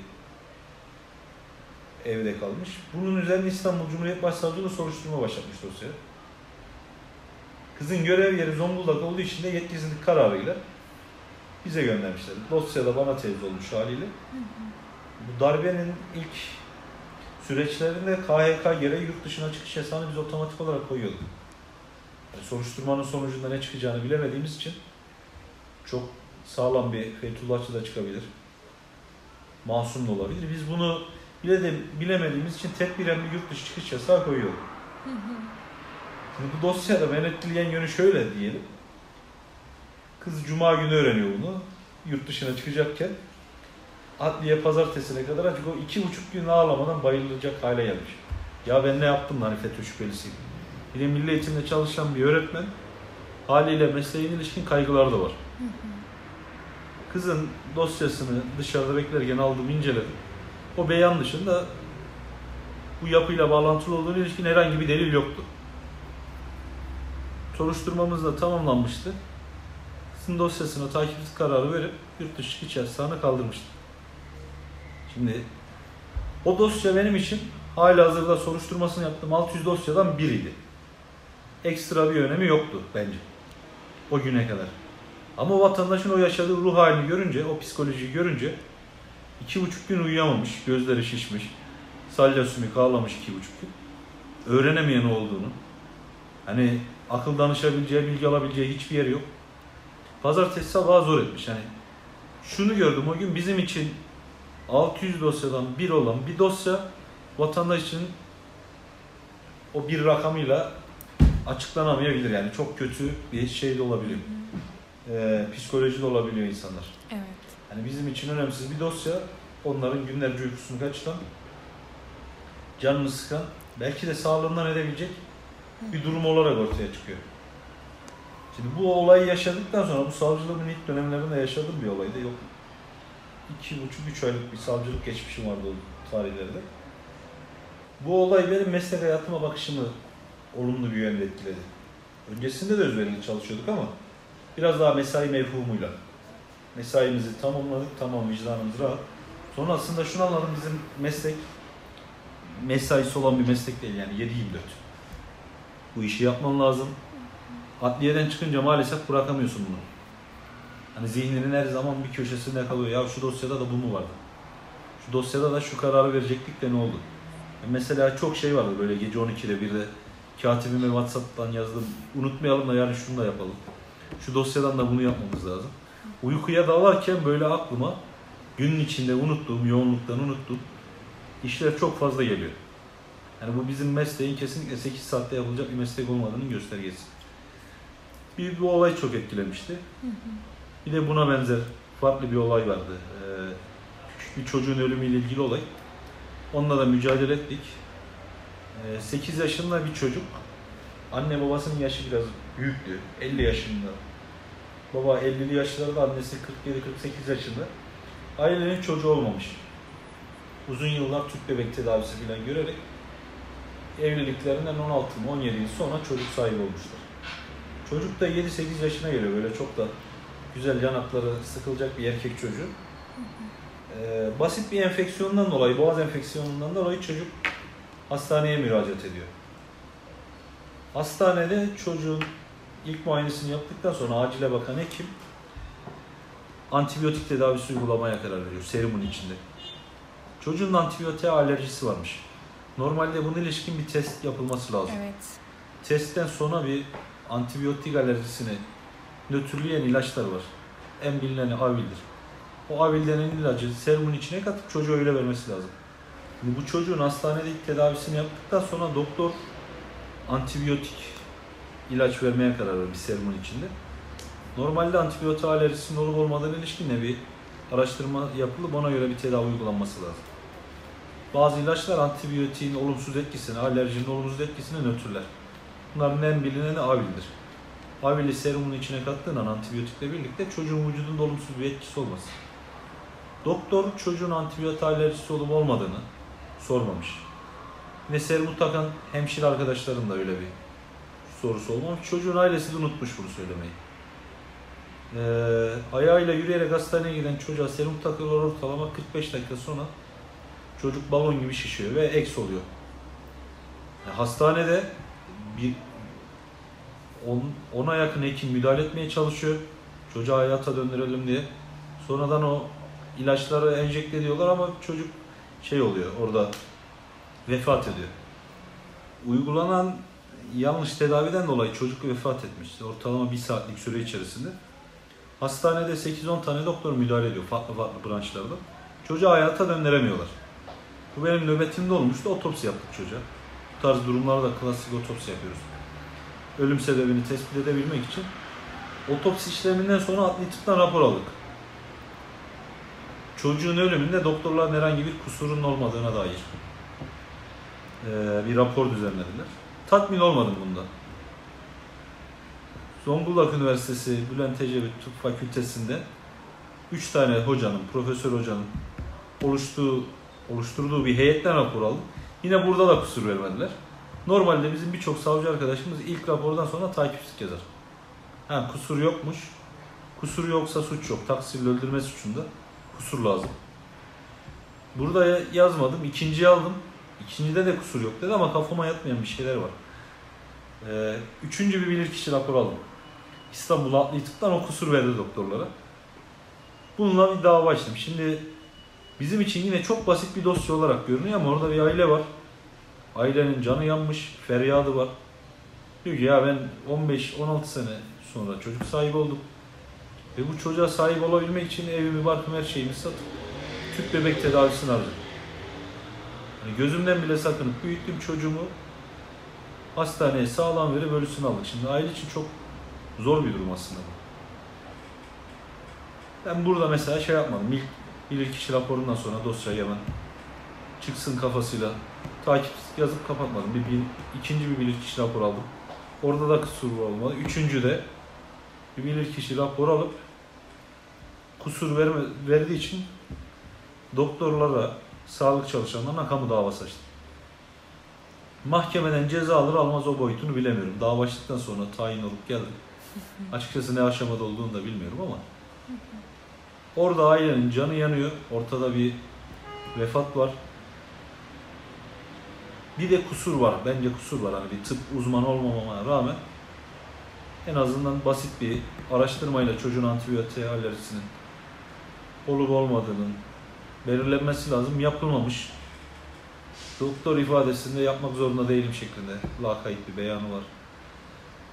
evde kalmış. Bunun üzerine İstanbul Cumhuriyet Başsavcılığı soruşturma başlatmış dosya. Kızın görev yeri Zonguldak olduğu için de yetkisizlik kararıyla bize göndermişler. Dosyada bana tevzi olmuş haliyle. Bu darbenin ilk süreçlerinde KHK gereği yurt dışına çıkış yasağını biz otomatik olarak koyuyorduk. Yani soruşturmanın sonucunda ne çıkacağını bilemediğimiz için çok sağlam bir Feytullahçı da çıkabilir. Masum da olabilir. Biz bunu bile de bilemediğimiz için tedbiren bir yurt dışı çıkış yasağı koyuyorduk. Şimdi bu dosyada beni etkileyen yönü şöyle diyelim. Kız cuma günü öğreniyor bunu. Yurt dışına çıkacakken adliye pazartesine kadar açık o iki buçuk gün ağlamadan bayılacak hale gelmiş. Ya ben ne yaptım hani FETÖ şüphelisiyim. Bir de milli eğitimde çalışan bir öğretmen haliyle mesleğine ilişkin kaygılar da var. Kızın dosyasını dışarıda beklerken aldım inceledim. O beyan dışında bu yapıyla bağlantılı olduğuna ilişkin herhangi bir delil yoktu. Soruşturmamız da tamamlanmıştı. Kızın dosyasına takipsiz kararı verip yurt dışı yasağını kaldırmıştı. Şimdi o dosya benim için hala hazırda soruşturmasını yaptığım 600 dosyadan biriydi. Ekstra bir önemi yoktu bence. O güne kadar. Ama vatandaşın o yaşadığı ruh halini görünce, o psikolojiyi görünce iki buçuk gün uyuyamamış, gözleri şişmiş, salya sümük ağlamış iki buçuk gün. Öğrenemeyen olduğunu, hani akıl danışabileceği, bilgi alabileceği hiçbir yer yok. Pazartesi sabahı zor etmiş. Yani şunu gördüm o gün bizim için 600 dosyadan bir olan bir dosya vatandaş için o bir rakamıyla açıklanamayabilir yani çok kötü bir şey de olabiliyor. Ee, psikoloji de olabiliyor insanlar. Evet. Yani bizim için önemsiz bir dosya onların günlerce uykusunu kaçıran, canını sıkan, belki de sağlığından edebilecek bir durum olarak ortaya çıkıyor. Şimdi bu olayı yaşadıktan sonra bu savcılığın ilk dönemlerinde yaşadığım bir olaydı. Yok iki buçuk, üç aylık bir savcılık geçmişim vardı o tarihlerde. Bu olay benim meslek hayatıma bakışımı olumlu bir yönde etkiledi. Öncesinde de özverili çalışıyorduk ama biraz daha mesai mevhumuyla. Mesaimizi tamamladık, tamam vicdanımız rahat. Sonrasında şunu anladım bizim meslek mesaisi olan bir meslek değil yani 7-24. Bu işi yapman lazım. Adliyeden çıkınca maalesef bırakamıyorsun bunu. Hani zihninin her zaman bir köşesinde kalıyor. Ya şu dosyada da bu mu vardı? Şu dosyada da şu kararı verecektik de ne oldu? Mesela çok şey vardı böyle gece 12'de bir de katibime Whatsapp'tan yazdım. Unutmayalım da yani şunu da yapalım. Şu dosyadan da bunu yapmamız lazım. Uykuya dalarken böyle aklıma günün içinde unuttuğum, yoğunluktan unuttuğum işler çok fazla geliyor. Yani bu bizim mesleğin kesinlikle 8 saatte yapılacak bir meslek olmadığının göstergesi. Bir, bu olay çok etkilemişti. Bir de buna benzer farklı bir olay vardı. Ee, küçük bir çocuğun ölümüyle ilgili olay. Onunla da mücadele ettik. Ee, 8 yaşında bir çocuk. Anne babasının yaşı biraz büyüktü. 50 yaşında. Baba 50'li yaşlarda, annesi 47-48 yaşında. Ailenin çocuğu olmamış. Uzun yıllar tüp bebek tedavisi falan görerek evliliklerinden 16 mı 17 yıl sonra çocuk sahibi olmuşlar. Çocuk da 7-8 yaşına geliyor böyle çok da güzel yanakları sıkılacak bir erkek çocuğu. Ee, basit bir enfeksiyondan dolayı, boğaz enfeksiyonundan dolayı çocuk hastaneye müracaat ediyor. Hastanede çocuğun ilk muayenesini yaptıktan sonra acile bakan hekim antibiyotik tedavisi uygulamaya karar veriyor serumun içinde. Çocuğun antibiyotiğe alerjisi varmış. Normalde bunun ilişkin bir test yapılması lazım. Evet. Testten sonra bir antibiyotik alerjisini nötrleyen ilaçlar var. En bilineni Avil'dir. O Avil denen ilacı serumun içine katıp çocuğa öyle vermesi lazım. Şimdi bu çocuğun hastanede ilk tedavisini yaptıktan sonra doktor antibiyotik ilaç vermeye karar vermiş serumun içinde. Normalde antibiyotik alerjisinin olup olmadığına ilişkin de bir araştırma yapılıp ona göre bir tedavi uygulanması lazım. Bazı ilaçlar antibiyotiğin olumsuz etkisini, alerjinin olumsuz etkisini nötrler. Bunların en bilineni Avil'dir. Avil'i serumun içine kattığın an antibiyotikle birlikte çocuğun vücudunda olumsuz bir etkisi olmaz. Doktor çocuğun antibiyotik alerjisi olup olmadığını sormamış. Ve serumu takan hemşire arkadaşların da öyle bir sorusu olmamış. Çocuğun ailesi de unutmuş bunu söylemeyi. Ee, ayağıyla yürüyerek hastaneye giden çocuğa serum takılır ortalama 45 dakika sonra çocuk balon gibi şişiyor ve eks oluyor. Yani hastanede bir on, ona yakın hekim müdahale etmeye çalışıyor. Çocuğu hayata döndürelim diye. Sonradan o ilaçları enjekte ediyorlar ama çocuk şey oluyor orada vefat ediyor. Uygulanan yanlış tedaviden dolayı çocuk vefat etmişti. Ortalama bir saatlik süre içerisinde. Hastanede 8-10 tane doktor müdahale ediyor farklı farklı branşlarda. Çocuğu hayata döndüremiyorlar. Bu benim nöbetimde olmuştu. Otopsi yaptık çocuğa. Bu tarz durumlarda klasik otopsi yapıyoruz. Ölüm sebebini tespit edebilmek için. Otopsi işleminden sonra adli tıptan rapor aldık. Çocuğun ölümünde doktorların herhangi bir kusurun olmadığına dair bir rapor düzenlediler. Tatmin olmadım bunda. Zonguldak Üniversitesi Bülent Ecevit Tıp Fakültesi'nde 3 tane hocanın, profesör hocanın oluştuğu, oluşturduğu bir heyetten rapor aldım. Yine burada da kusur vermediler. Normalde bizim birçok savcı arkadaşımız ilk rapordan sonra takipsizlik yazar. Ha, kusur yokmuş. Kusur yoksa suç yok. Taksirle öldürme suçunda kusur lazım. Burada ya- yazmadım. İkinciyi aldım. İkincide de kusur yok dedi ama kafama yatmayan bir şeyler var. Ee, üçüncü bir bilirkişi rapor aldım. İstanbul Adli Tıp'tan o kusur verdi doktorlara. Bununla bir dava açtım. Şimdi bizim için yine çok basit bir dosya olarak görünüyor ama orada bir aile var. Ailenin canı yanmış, feryadı var. Diyor ki ya ben 15-16 sene sonra çocuk sahibi oldum. Ve bu çocuğa sahip olabilmek için evimi, barkımı, her şeyimi satıp tüp bebek tedavisini harcadım. Hani gözümden bile sakınıp büyüttüm çocuğumu hastaneye sağlam verip ölüsünü aldık. Şimdi aile için çok zor bir durum aslında. Ben burada mesela şey yapmadım. İlk bilirkişi raporundan sonra dosyayı hemen çıksın kafasıyla takip yazıp kapatmadım. Bir, bir ikinci bir bilirkişi rapor aldım. Orada da kusur olmadı. Üçüncü de bir bilirkişi rapor alıp kusur verme, verdiği için doktorlara, sağlık çalışanlarına kamu davası açtım. Mahkemeden ceza alır almaz o boyutunu bilemiyorum. Dava açtıktan sonra tayin olup geldim. <laughs> Açıkçası ne aşamada olduğunu da bilmiyorum ama orada ailenin canı yanıyor. Ortada bir vefat var. Bir de kusur var. Bence kusur var. Hani bir tıp uzmanı olmamama rağmen en azından basit bir araştırmayla çocuğun antibiyotiğe alerjisinin olup olmadığının belirlenmesi lazım. Yapılmamış. Doktor ifadesinde yapmak zorunda değilim şeklinde lakayt bir beyanı var.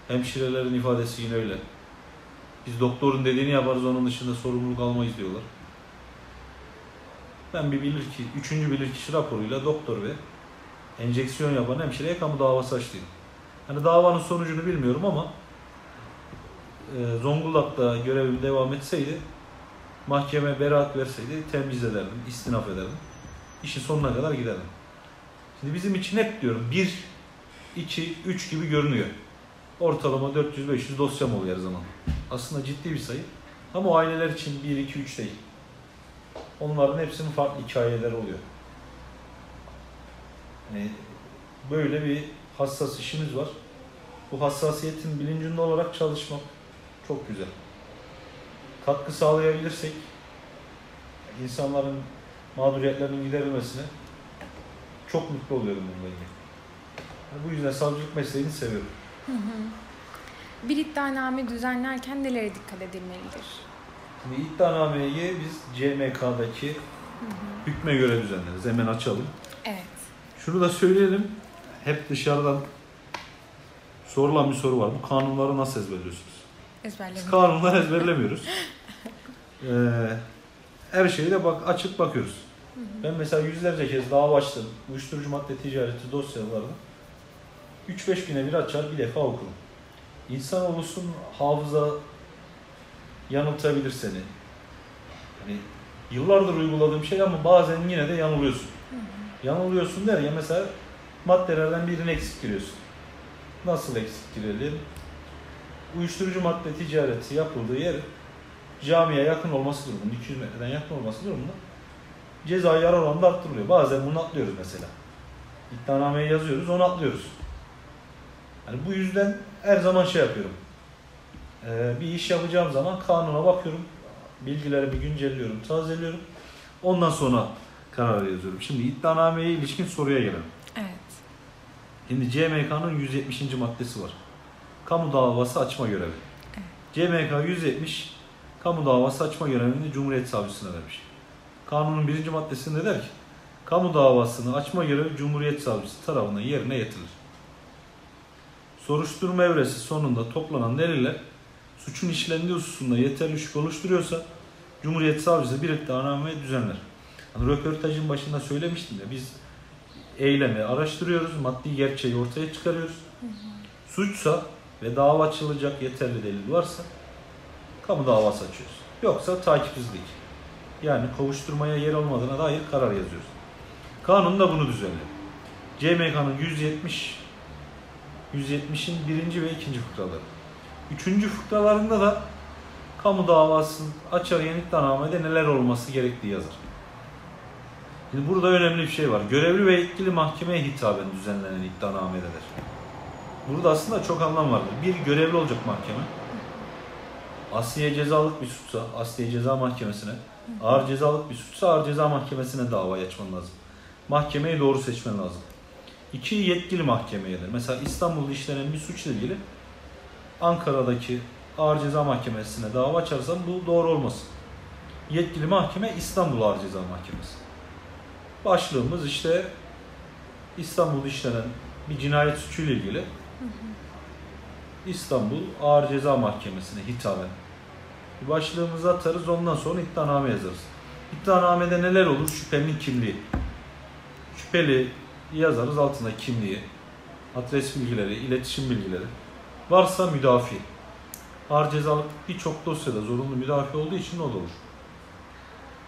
Hemşirelerin ifadesi yine öyle. Biz doktorun dediğini yaparız onun dışında sorumluluk almayız diyorlar. Ben bir bilirkişi, üçüncü bilirkişi raporuyla doktor ve enjeksiyon yapan hemşireye kamu davası açtıydım. Hani davanın sonucunu bilmiyorum ama e, Zonguldak'ta görevim devam etseydi mahkeme beraat verseydi temiz ederdim, istinaf ederdim. İşin sonuna kadar giderdim. Şimdi bizim için hep diyorum 1, 2, 3 gibi görünüyor. Ortalama 400-500 dosyam oluyor her zaman. Aslında ciddi bir sayı. Ama o aileler için 1, 2, 3 değil. Onların hepsinin farklı hikayeleri oluyor. Yani böyle bir hassas işimiz var. Bu hassasiyetin bilincinde olarak çalışmak çok güzel. Katkı sağlayabilirsek insanların mağduriyetlerinin giderilmesine çok mutlu oluyorum bununla ilgili. Yani bu yüzden savcılık mesleğini seviyorum. Bir iddianame düzenlerken nelere dikkat edilmelidir? Şimdi iddianameyi biz CMK'daki hükme göre düzenleriz. Hemen açalım. Evet. Şunu da söyleyelim. Hep dışarıdan sorulan bir soru var. Bu kanunları nasıl ezberliyorsunuz? Kanunları ezberlemiyoruz. <laughs> Ee, her şeyi de bak açıp bakıyoruz. Ben mesela yüzlerce kez dava açtım. Uyuşturucu madde ticareti dosyalarını 3-5 güne bir açar bir defa okurum. İnsanoğlusun hafıza yanıltabilir seni. Hani yıllardır uyguladığım şey ama bazen yine de yanılıyorsun. Yanılıyorsun der ya mesela maddelerden birini eksik giriyorsun. Nasıl eksik girelim? Uyuşturucu madde ticareti yapıldığı yer camiye yakın olması durumunda, 200 metreden yakın olması durumunda cezai yarar oranı da arttırılıyor. Bazen bunu atlıyoruz mesela. İddianameyi yazıyoruz, onu atlıyoruz. Yani bu yüzden her zaman şey yapıyorum. Ee, bir iş yapacağım zaman kanuna bakıyorum, bilgilerimi güncelliyorum, tazeliyorum. Ondan sonra karar yazıyorum. Şimdi iddianameye ilişkin soruya gelelim. Evet. Şimdi CMK'nın 170. maddesi var. Kamu davası açma görevi. CMK 170 kamu davası açma görevini Cumhuriyet Savcısına vermiş. Kanunun birinci maddesinde der ki, kamu davasını açma görevi Cumhuriyet Savcısı tarafından yerine getirilir. Soruşturma evresi sonunda toplanan deliller suçun işlendiği hususunda yeterli şüphe oluşturuyorsa Cumhuriyet Savcısı bir iddianame düzenler. Hani röportajın başında söylemiştim ya biz eylemi araştırıyoruz, maddi gerçeği ortaya çıkarıyoruz. Suçsa ve dava açılacak yeterli delil varsa kamu davası açıyoruz. Yoksa takipsizlik. Yani kovuşturmaya yer olmadığına dair karar yazıyoruz. Kanun da bunu düzenliyor. CMK'nın 170 170'in birinci ve ikinci fıkraları. Üçüncü fıkralarında da kamu davası açar iddianamede neler olması gerektiği yazar. Şimdi burada önemli bir şey var. Görevli ve yetkili mahkemeye hitaben düzenlenen iddianamededir. Burada aslında çok anlam vardır. Bir görevli olacak mahkeme. Asliye cezalık bir suçsa Asliye Ceza Mahkemesi'ne, ağır cezalık bir suçsa ağır ceza mahkemesine dava açman lazım. Mahkemeyi doğru seçmen lazım. İki yetkili mahkemeyedir. Mesela İstanbul'da işlenen bir suçla ilgili Ankara'daki ağır ceza mahkemesine dava açarsan bu doğru olmaz. Yetkili mahkeme İstanbul Ağır Ceza Mahkemesi. Başlığımız işte İstanbul'da işlenen bir cinayet suçuyla ilgili İstanbul Ağır Ceza Mahkemesi'ne hitaben bir başlığımızı atarız ondan sonra iddianame yazarız. İddianamede neler olur? Şüphelinin kimliği. Şüpheli yazarız altında kimliği, adres bilgileri, iletişim bilgileri. Varsa müdafi. Ağır cezalık birçok dosyada zorunlu müdafi olduğu için o olur.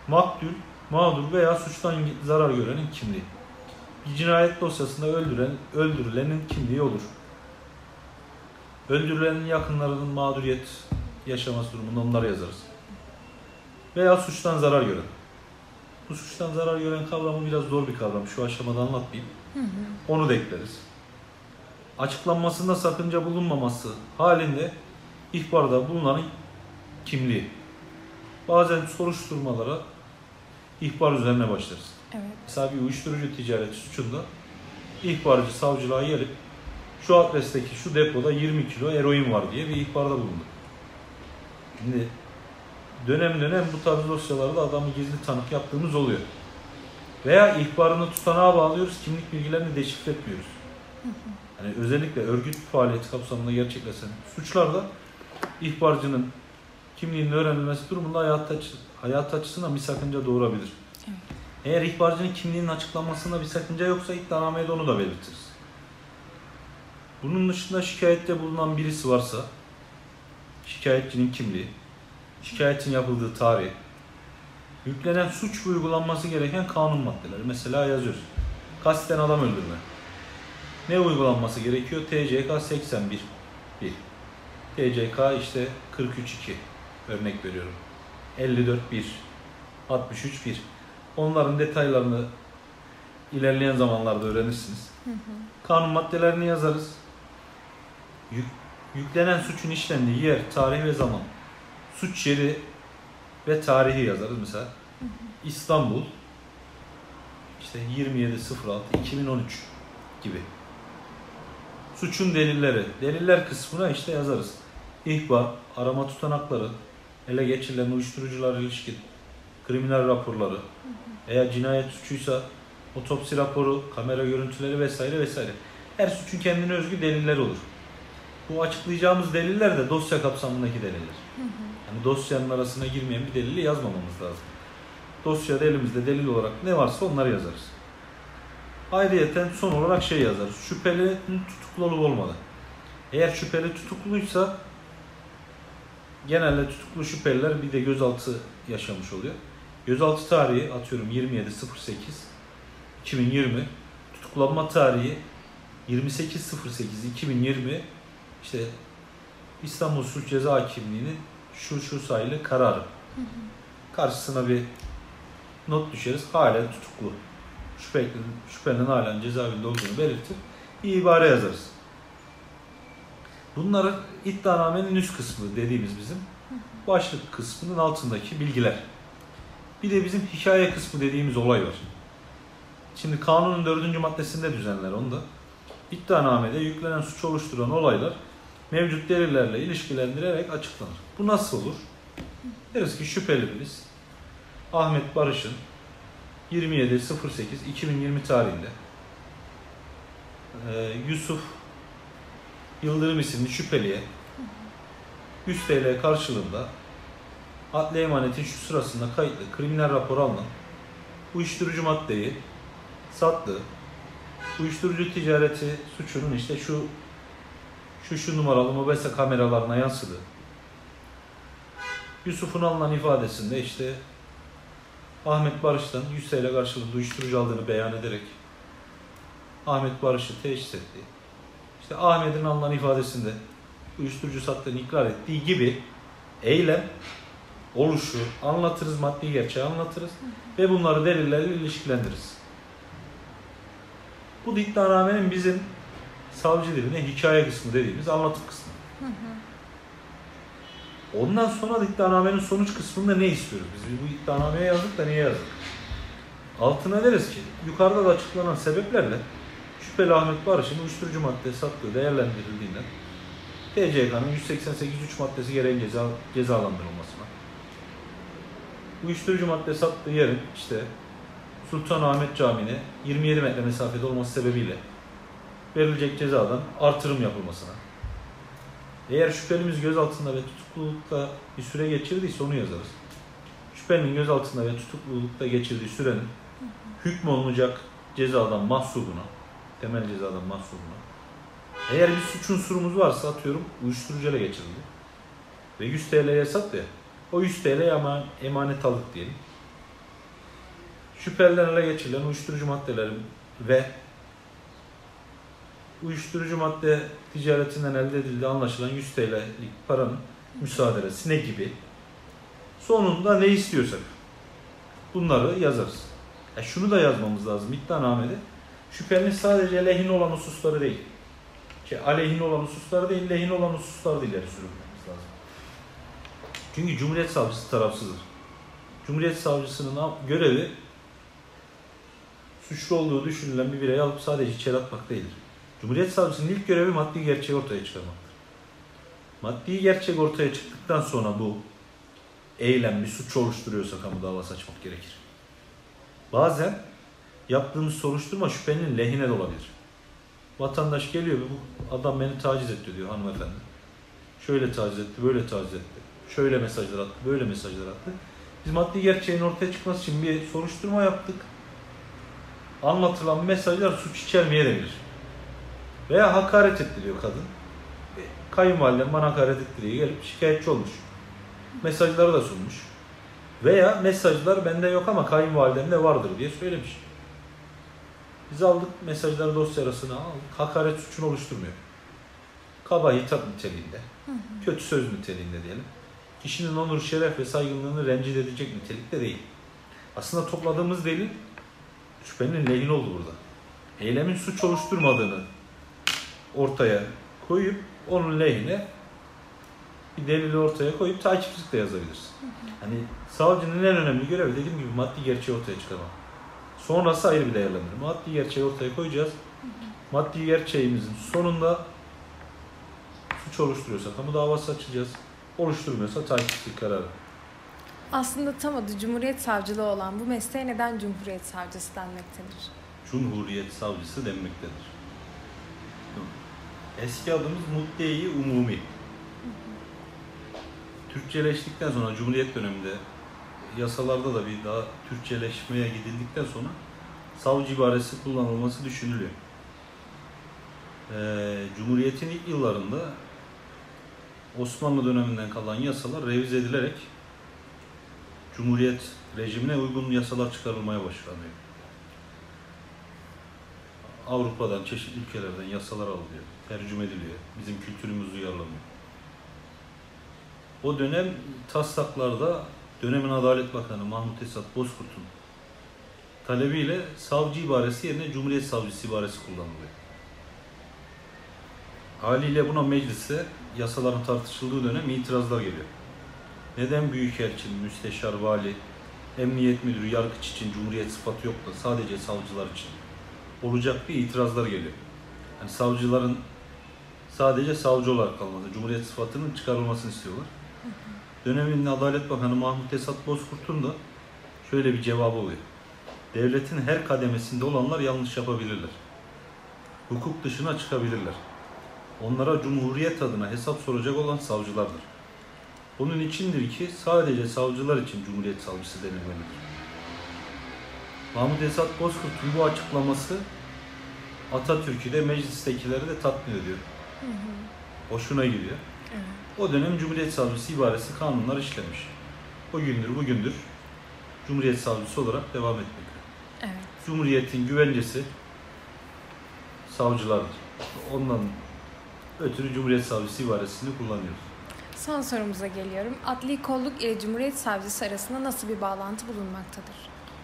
Maktul, mağdur veya suçtan zarar görenin kimliği. Bir cinayet dosyasında öldüren, öldürülenin kimliği olur. Öldürülenin yakınlarının mağduriyet yaşaması durumunda onları yazarız. Veya suçtan zarar gören. Bu suçtan zarar gören kavramı biraz zor bir kavram. Şu aşamada anlatmayayım. Onu da ekleriz. Açıklanmasında sakınca bulunmaması halinde ihbarda bulunanın kimliği. Bazen soruşturmalara ihbar üzerine başlarız. Evet. Mesela bir uyuşturucu ticareti suçunda ihbarcı savcılığa gelip şu adresteki şu depoda 20 kilo eroin var diye bir ihbarda bulundu. Şimdi dönem dönem bu tarz dosyalarda adamı gizli tanık yaptığımız oluyor. Veya ihbarını tutanağa bağlıyoruz, kimlik bilgilerini deşifre etmiyoruz. Yani özellikle örgüt faaliyeti kapsamında gerçekleşen suçlarda ihbarcının kimliğinin öğrenilmesi durumunda hayat, açı, hayat açısından bir sakınca doğurabilir. Eğer ihbarcının kimliğinin açıklanmasında bir sakınca yoksa iddianameye de onu da belirtiriz. Bunun dışında şikayette bulunan birisi varsa şikayetçinin kimliği, şikayetin yapıldığı tarih, yüklenen suç ve uygulanması gereken kanun maddeleri. Mesela yazıyoruz. Kasten adam öldürme. Ne uygulanması gerekiyor? TCK 81 1. TCK işte 43 2. Örnek veriyorum. 54 1. 63 1. Onların detaylarını ilerleyen zamanlarda öğrenirsiniz. Kanun maddelerini yazarız. Yük, yüklenen suçun işlendiği yer, tarih ve zaman. Suç yeri ve tarihi yazarız mesela. İstanbul işte 27.06.2013 gibi. Suçun delilleri. Deliller kısmına işte yazarız. İhbar, arama tutanakları, ele geçirilen uyuşturucularla ilişkin kriminal raporları, eğer cinayet suçuysa otopsi raporu, kamera görüntüleri vesaire vesaire. Her suçun kendine özgü delilleri olur. Bu açıklayacağımız deliller de dosya kapsamındaki deliller. Yani dosyanın arasına girmeyen bir delili yazmamamız lazım. Dosyada elimizde delil olarak ne varsa onları yazarız. Ayrıyeten son olarak şey yazarız. Şüphelinin tutuklu olup olmadı. Eğer şüpheli tutukluysa genelde tutuklu şüpheliler bir de gözaltı yaşamış oluyor. Gözaltı tarihi atıyorum 27.08 2020 tutuklanma tarihi 28.08 2020 işte İstanbul Suç Ceza Hakimliği'nin şu şu sayılı kararı. Karşısına bir not düşeriz. Halen tutuklu. Şüphelinin, şüphelinin halen cezaevinde olduğunu belirtir. Bir ibare yazarız. Bunları iddianamenin üst kısmı dediğimiz bizim başlık kısmının altındaki bilgiler. Bir de bizim hikaye kısmı dediğimiz olay var. Şimdi kanunun dördüncü maddesinde düzenler onu da. İddianamede yüklenen suç oluşturan olaylar mevcut delillerle ilişkilendirerek açıklanır. Bu nasıl olur? Deriz ki şüphelimiz Ahmet Barış'ın 27.08.2020 tarihinde e, Yusuf Yıldırım isimli şüpheliye 100 TL karşılığında adli emanetin şu sırasında kayıtlı kriminal rapor alınan uyuşturucu maddeyi sattığı, uyuşturucu ticareti suçunun işte şu şu şu numaralı mobese kameralarına yansıdı. Yusuf'un alınan ifadesinde işte Ahmet Barış'tan 100 TL karşılığında uyuşturucu aldığını beyan ederek Ahmet Barış'ı teşhis etti. İşte Ahmet'in alınan ifadesinde uyuşturucu sattığını ikrar ettiği gibi eylem oluşu anlatırız, maddi gerçeği anlatırız ve bunları delillerle ilişkilendiririz. Bu iddianamenin bizim savcı diline hikaye kısmı dediğimiz anlatım kısmı. Ondan sonra da iddianamenin sonuç kısmında ne istiyoruz? Biz bu iddianameye yazdık da niye yazdık? Altına deriz ki yukarıda da açıklanan sebeplerle şüpheli Ahmet Barış'ın uyuşturucu madde sattığı değerlendirildiğinden TCK'nın 188.3 maddesi gereği ceza, cezalandırılmasına uyuşturucu madde sattığı yerin işte Sultanahmet Camii'ne 27 metre mesafede olması sebebiyle verilecek cezadan artırım yapılmasına. Eğer şüphelimiz gözaltında ve tutuklulukta bir süre geçirdiyse onu yazarız. Şüphelinin gözaltında ve tutuklulukta geçirdiği sürenin hükmolunacak cezadan mahsubuna, temel cezadan mahsubuna. Eğer bir suç unsurumuz varsa atıyorum uyuşturucuyla geçirildi. Ve 100 TL'ye sattı ya. O 100 TL ama emanet aldık diyelim. Şüphelilerle geçirilen uyuşturucu maddelerin ve uyuşturucu madde ticaretinden elde edildiği anlaşılan 100 TL'lik paranın müsaadesi ne gibi sonunda ne istiyorsak bunları yazarız. E şunu da yazmamız lazım iddianamede. Şüphelinin sadece lehine olan hususları değil. Şey, aleyhine olan hususları değil, lehine olan hususları da ileri sürülmemiz lazım. Çünkü Cumhuriyet Savcısı tarafsızdır. Cumhuriyet Savcısının görevi suçlu olduğu düşünülen bir bireyi alıp sadece içeri atmak değildir. Cumhuriyet Savcısının ilk görevi maddi gerçeği ortaya çıkarmaktır. Maddi gerçek ortaya çıktıktan sonra bu eylem bir suç oluşturuyorsa kamu davası açmak gerekir. Bazen yaptığımız soruşturma şüphelinin lehine de olabilir. Vatandaş geliyor ve bu adam beni taciz etti diyor hanımefendi. Şöyle taciz etti, böyle taciz etti. Şöyle mesajlar attı, böyle mesajlar attı. Biz maddi gerçeğin ortaya çıkması için bir soruşturma yaptık. Anlatılan mesajlar suç içermeyebilir. Veya hakaret ettiriyor kadın. E, Kayınvalidem bana hakaret ettiriyor. Gelip şikayetçi olmuş. Mesajları da sunmuş. Veya mesajlar bende yok ama kayınvalidemde vardır diye söylemiş. Biz aldık mesajları dosya arasına aldık. Hakaret suçunu oluşturmuyor. Kaba hitap niteliğinde. Kötü söz niteliğinde diyelim. Kişinin onur, şeref ve saygınlığını rencide edecek nitelikte değil. Aslında topladığımız delil şüphenin lehine oldu burada. Eylemin suç oluşturmadığını ortaya koyup onun lehine bir delili ortaya koyup takipsizlik de yazabilirsin. Hani savcının en önemli görevi dediğim gibi maddi gerçeği ortaya çıkarmak. Sonrası ayrı bir değerlendirme. Maddi gerçeği ortaya koyacağız. Maddi gerçeğimizin sonunda suç oluşturuyorsa kamu davası açacağız. Oluşturmuyorsa takipsizlik kararı. Aslında tam adı Cumhuriyet Savcılığı olan bu mesleğe neden Cumhuriyet Savcısı denmektedir? Cumhuriyet Savcısı denmektedir. Eski adımız Mudde-i Umumi. Türkçeleştikten sonra Cumhuriyet döneminde yasalarda da bir daha Türkçeleşmeye gidildikten sonra savcı ibaresi kullanılması düşünülüyor. Ee, Cumhuriyet'in ilk yıllarında Osmanlı döneminden kalan yasalar revize edilerek Cumhuriyet rejimine uygun yasalar çıkarılmaya başlanıyor. Avrupa'dan, çeşitli ülkelerden yasalar alınıyor, tercüme ediliyor. Bizim kültürümüz uyarlanıyor. O dönem taslaklarda dönemin Adalet Bakanı Mahmut Esat Bozkurt'un talebiyle savcı ibaresi yerine Cumhuriyet Savcısı ibaresi kullanılıyor. Haliyle buna meclise yasaların tartışıldığı dönem itirazlar geliyor. Neden Büyükelçin, Müsteşar, Vali, Emniyet Müdürü, Yargıç için Cumhuriyet sıfatı yok da sadece savcılar için olacak bir itirazlar geliyor. Yani savcıların sadece savcı olarak kalması, Cumhuriyet sıfatının çıkarılmasını istiyorlar. Dönemin Adalet Bakanı Mahmut Esat Bozkurt'un da şöyle bir cevabı oluyor. Devletin her kademesinde olanlar yanlış yapabilirler. Hukuk dışına çıkabilirler. Onlara Cumhuriyet adına hesap soracak olan savcılardır. Bunun içindir ki sadece savcılar için Cumhuriyet Savcısı denilmelidir. Mahmut Esat Bozkurt'un bu açıklaması Atatürk'ü de meclistekileri de tatmin ediyor. Hoşuna gidiyor. Evet. O dönem Cumhuriyet Savcısı ibaresi kanunlar işlemiş. O gündür bugündür Cumhuriyet Savcısı olarak devam etmekte. Evet. Cumhuriyetin güvencesi savcılardır. Ondan ötürü Cumhuriyet Savcısı ibaresini kullanıyoruz. Son sorumuza geliyorum. Adli kolluk ile Cumhuriyet Savcısı arasında nasıl bir bağlantı bulunmaktadır?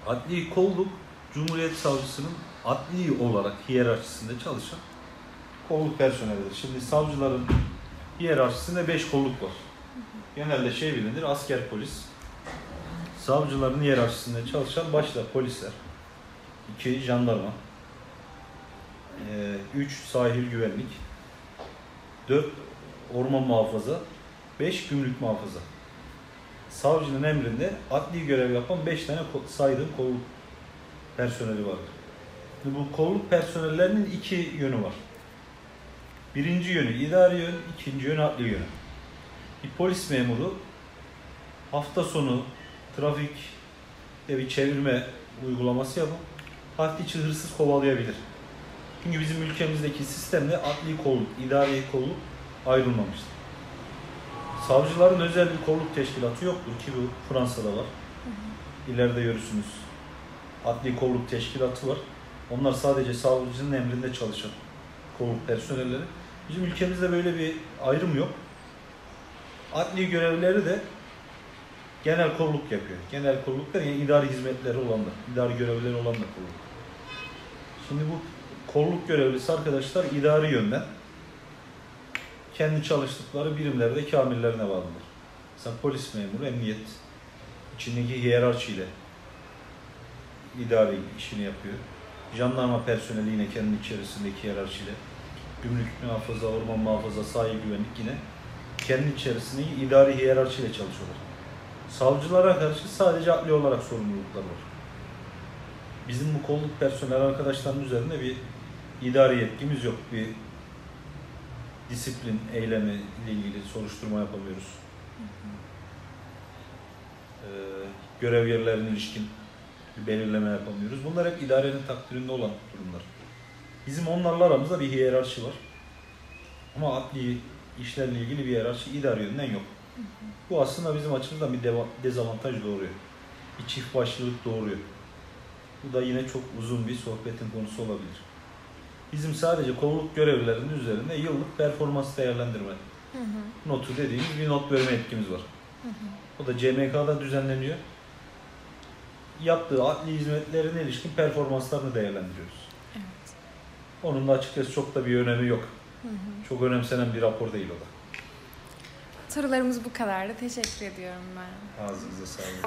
Adli kolluk Cumhuriyet Savcısının adli olarak hiyerarşisinde çalışan kolluk personelidir. Şimdi savcıların hiyerarşisinde 5 kolluk var. Genelde şey bilinir asker polis. Savcıların hiyerarşisinde çalışan başta polisler. 2 jandarma. 3 sahil güvenlik. 4 orman muhafaza. 5 gümrük muhafaza. Savcının emrinde adli görev yapan 5 tane saydığım kolluk personeli vardır. Şimdi bu kolluk personellerinin iki yönü var. Birinci yönü idari yön, ikinci yönü adli yönü. Bir polis memuru hafta sonu trafikte bir çevirme uygulaması yapıp hafta içi hırsız kovalayabilir. Çünkü bizim ülkemizdeki sistemde adli kolluk, idari kolluk ayrılmamıştır. Savcıların özel bir kolluk teşkilatı yoktur ki bu Fransa'da var. İleride görürsünüz. Adli kolluk teşkilatı var. Onlar sadece savcının emrinde çalışan kolluk personelleri. Bizim ülkemizde böyle bir ayrım yok. Adli görevlileri de genel kolluk yapıyor. Genel kolluk da yani idari hizmetleri olan da, idari görevlileri olan da kolluk. Şimdi bu kolluk görevlisi arkadaşlar idari yönden kendi çalıştıkları birimlerde amirlerine bağlıdır. Mesela polis memuru, emniyet içindeki hiyerarşiyle idari işini yapıyor. Jandarma personeli yine kendi içerisindeki hiyerarşiyle. Gümrük muhafaza, orman muhafaza, sahil güvenlik yine kendi içerisindeki idari hiyerarşiyle çalışıyorlar. Savcılara karşı sadece adli olarak sorumluluklar var. Bizim bu kolluk personel arkadaşların üzerinde bir idari yetkimiz yok. Bir disiplin eylemi ile ilgili soruşturma yapamıyoruz. Ee, görev yerlerine ilişkin bir belirleme yapamıyoruz. Bunlar hep idarenin takdirinde olan durumlar. Bizim onlarla aramızda bir hiyerarşi var. Ama adli işlerle ilgili bir hiyerarşi idare yönünden yok. Bu aslında bizim açımızdan bir dezavantaj doğuruyor. Bir çift başlılık doğuruyor. Bu da yine çok uzun bir sohbetin konusu olabilir. Bizim sadece kolluk görevlilerinin üzerinde yıllık performans değerlendirme Hı hı. notu dediğimiz bir not verme etkimiz var. O da CMK'da düzenleniyor. Yaptığı adli hizmetlerine ilişkin performanslarını değerlendiriyoruz. Onun da açıkçası çok da bir önemi yok. Hı hı. Çok önemsenen bir rapor değil o da. Sorularımız bu kadardı. Teşekkür ediyorum ben. Ağzınıza sağlık.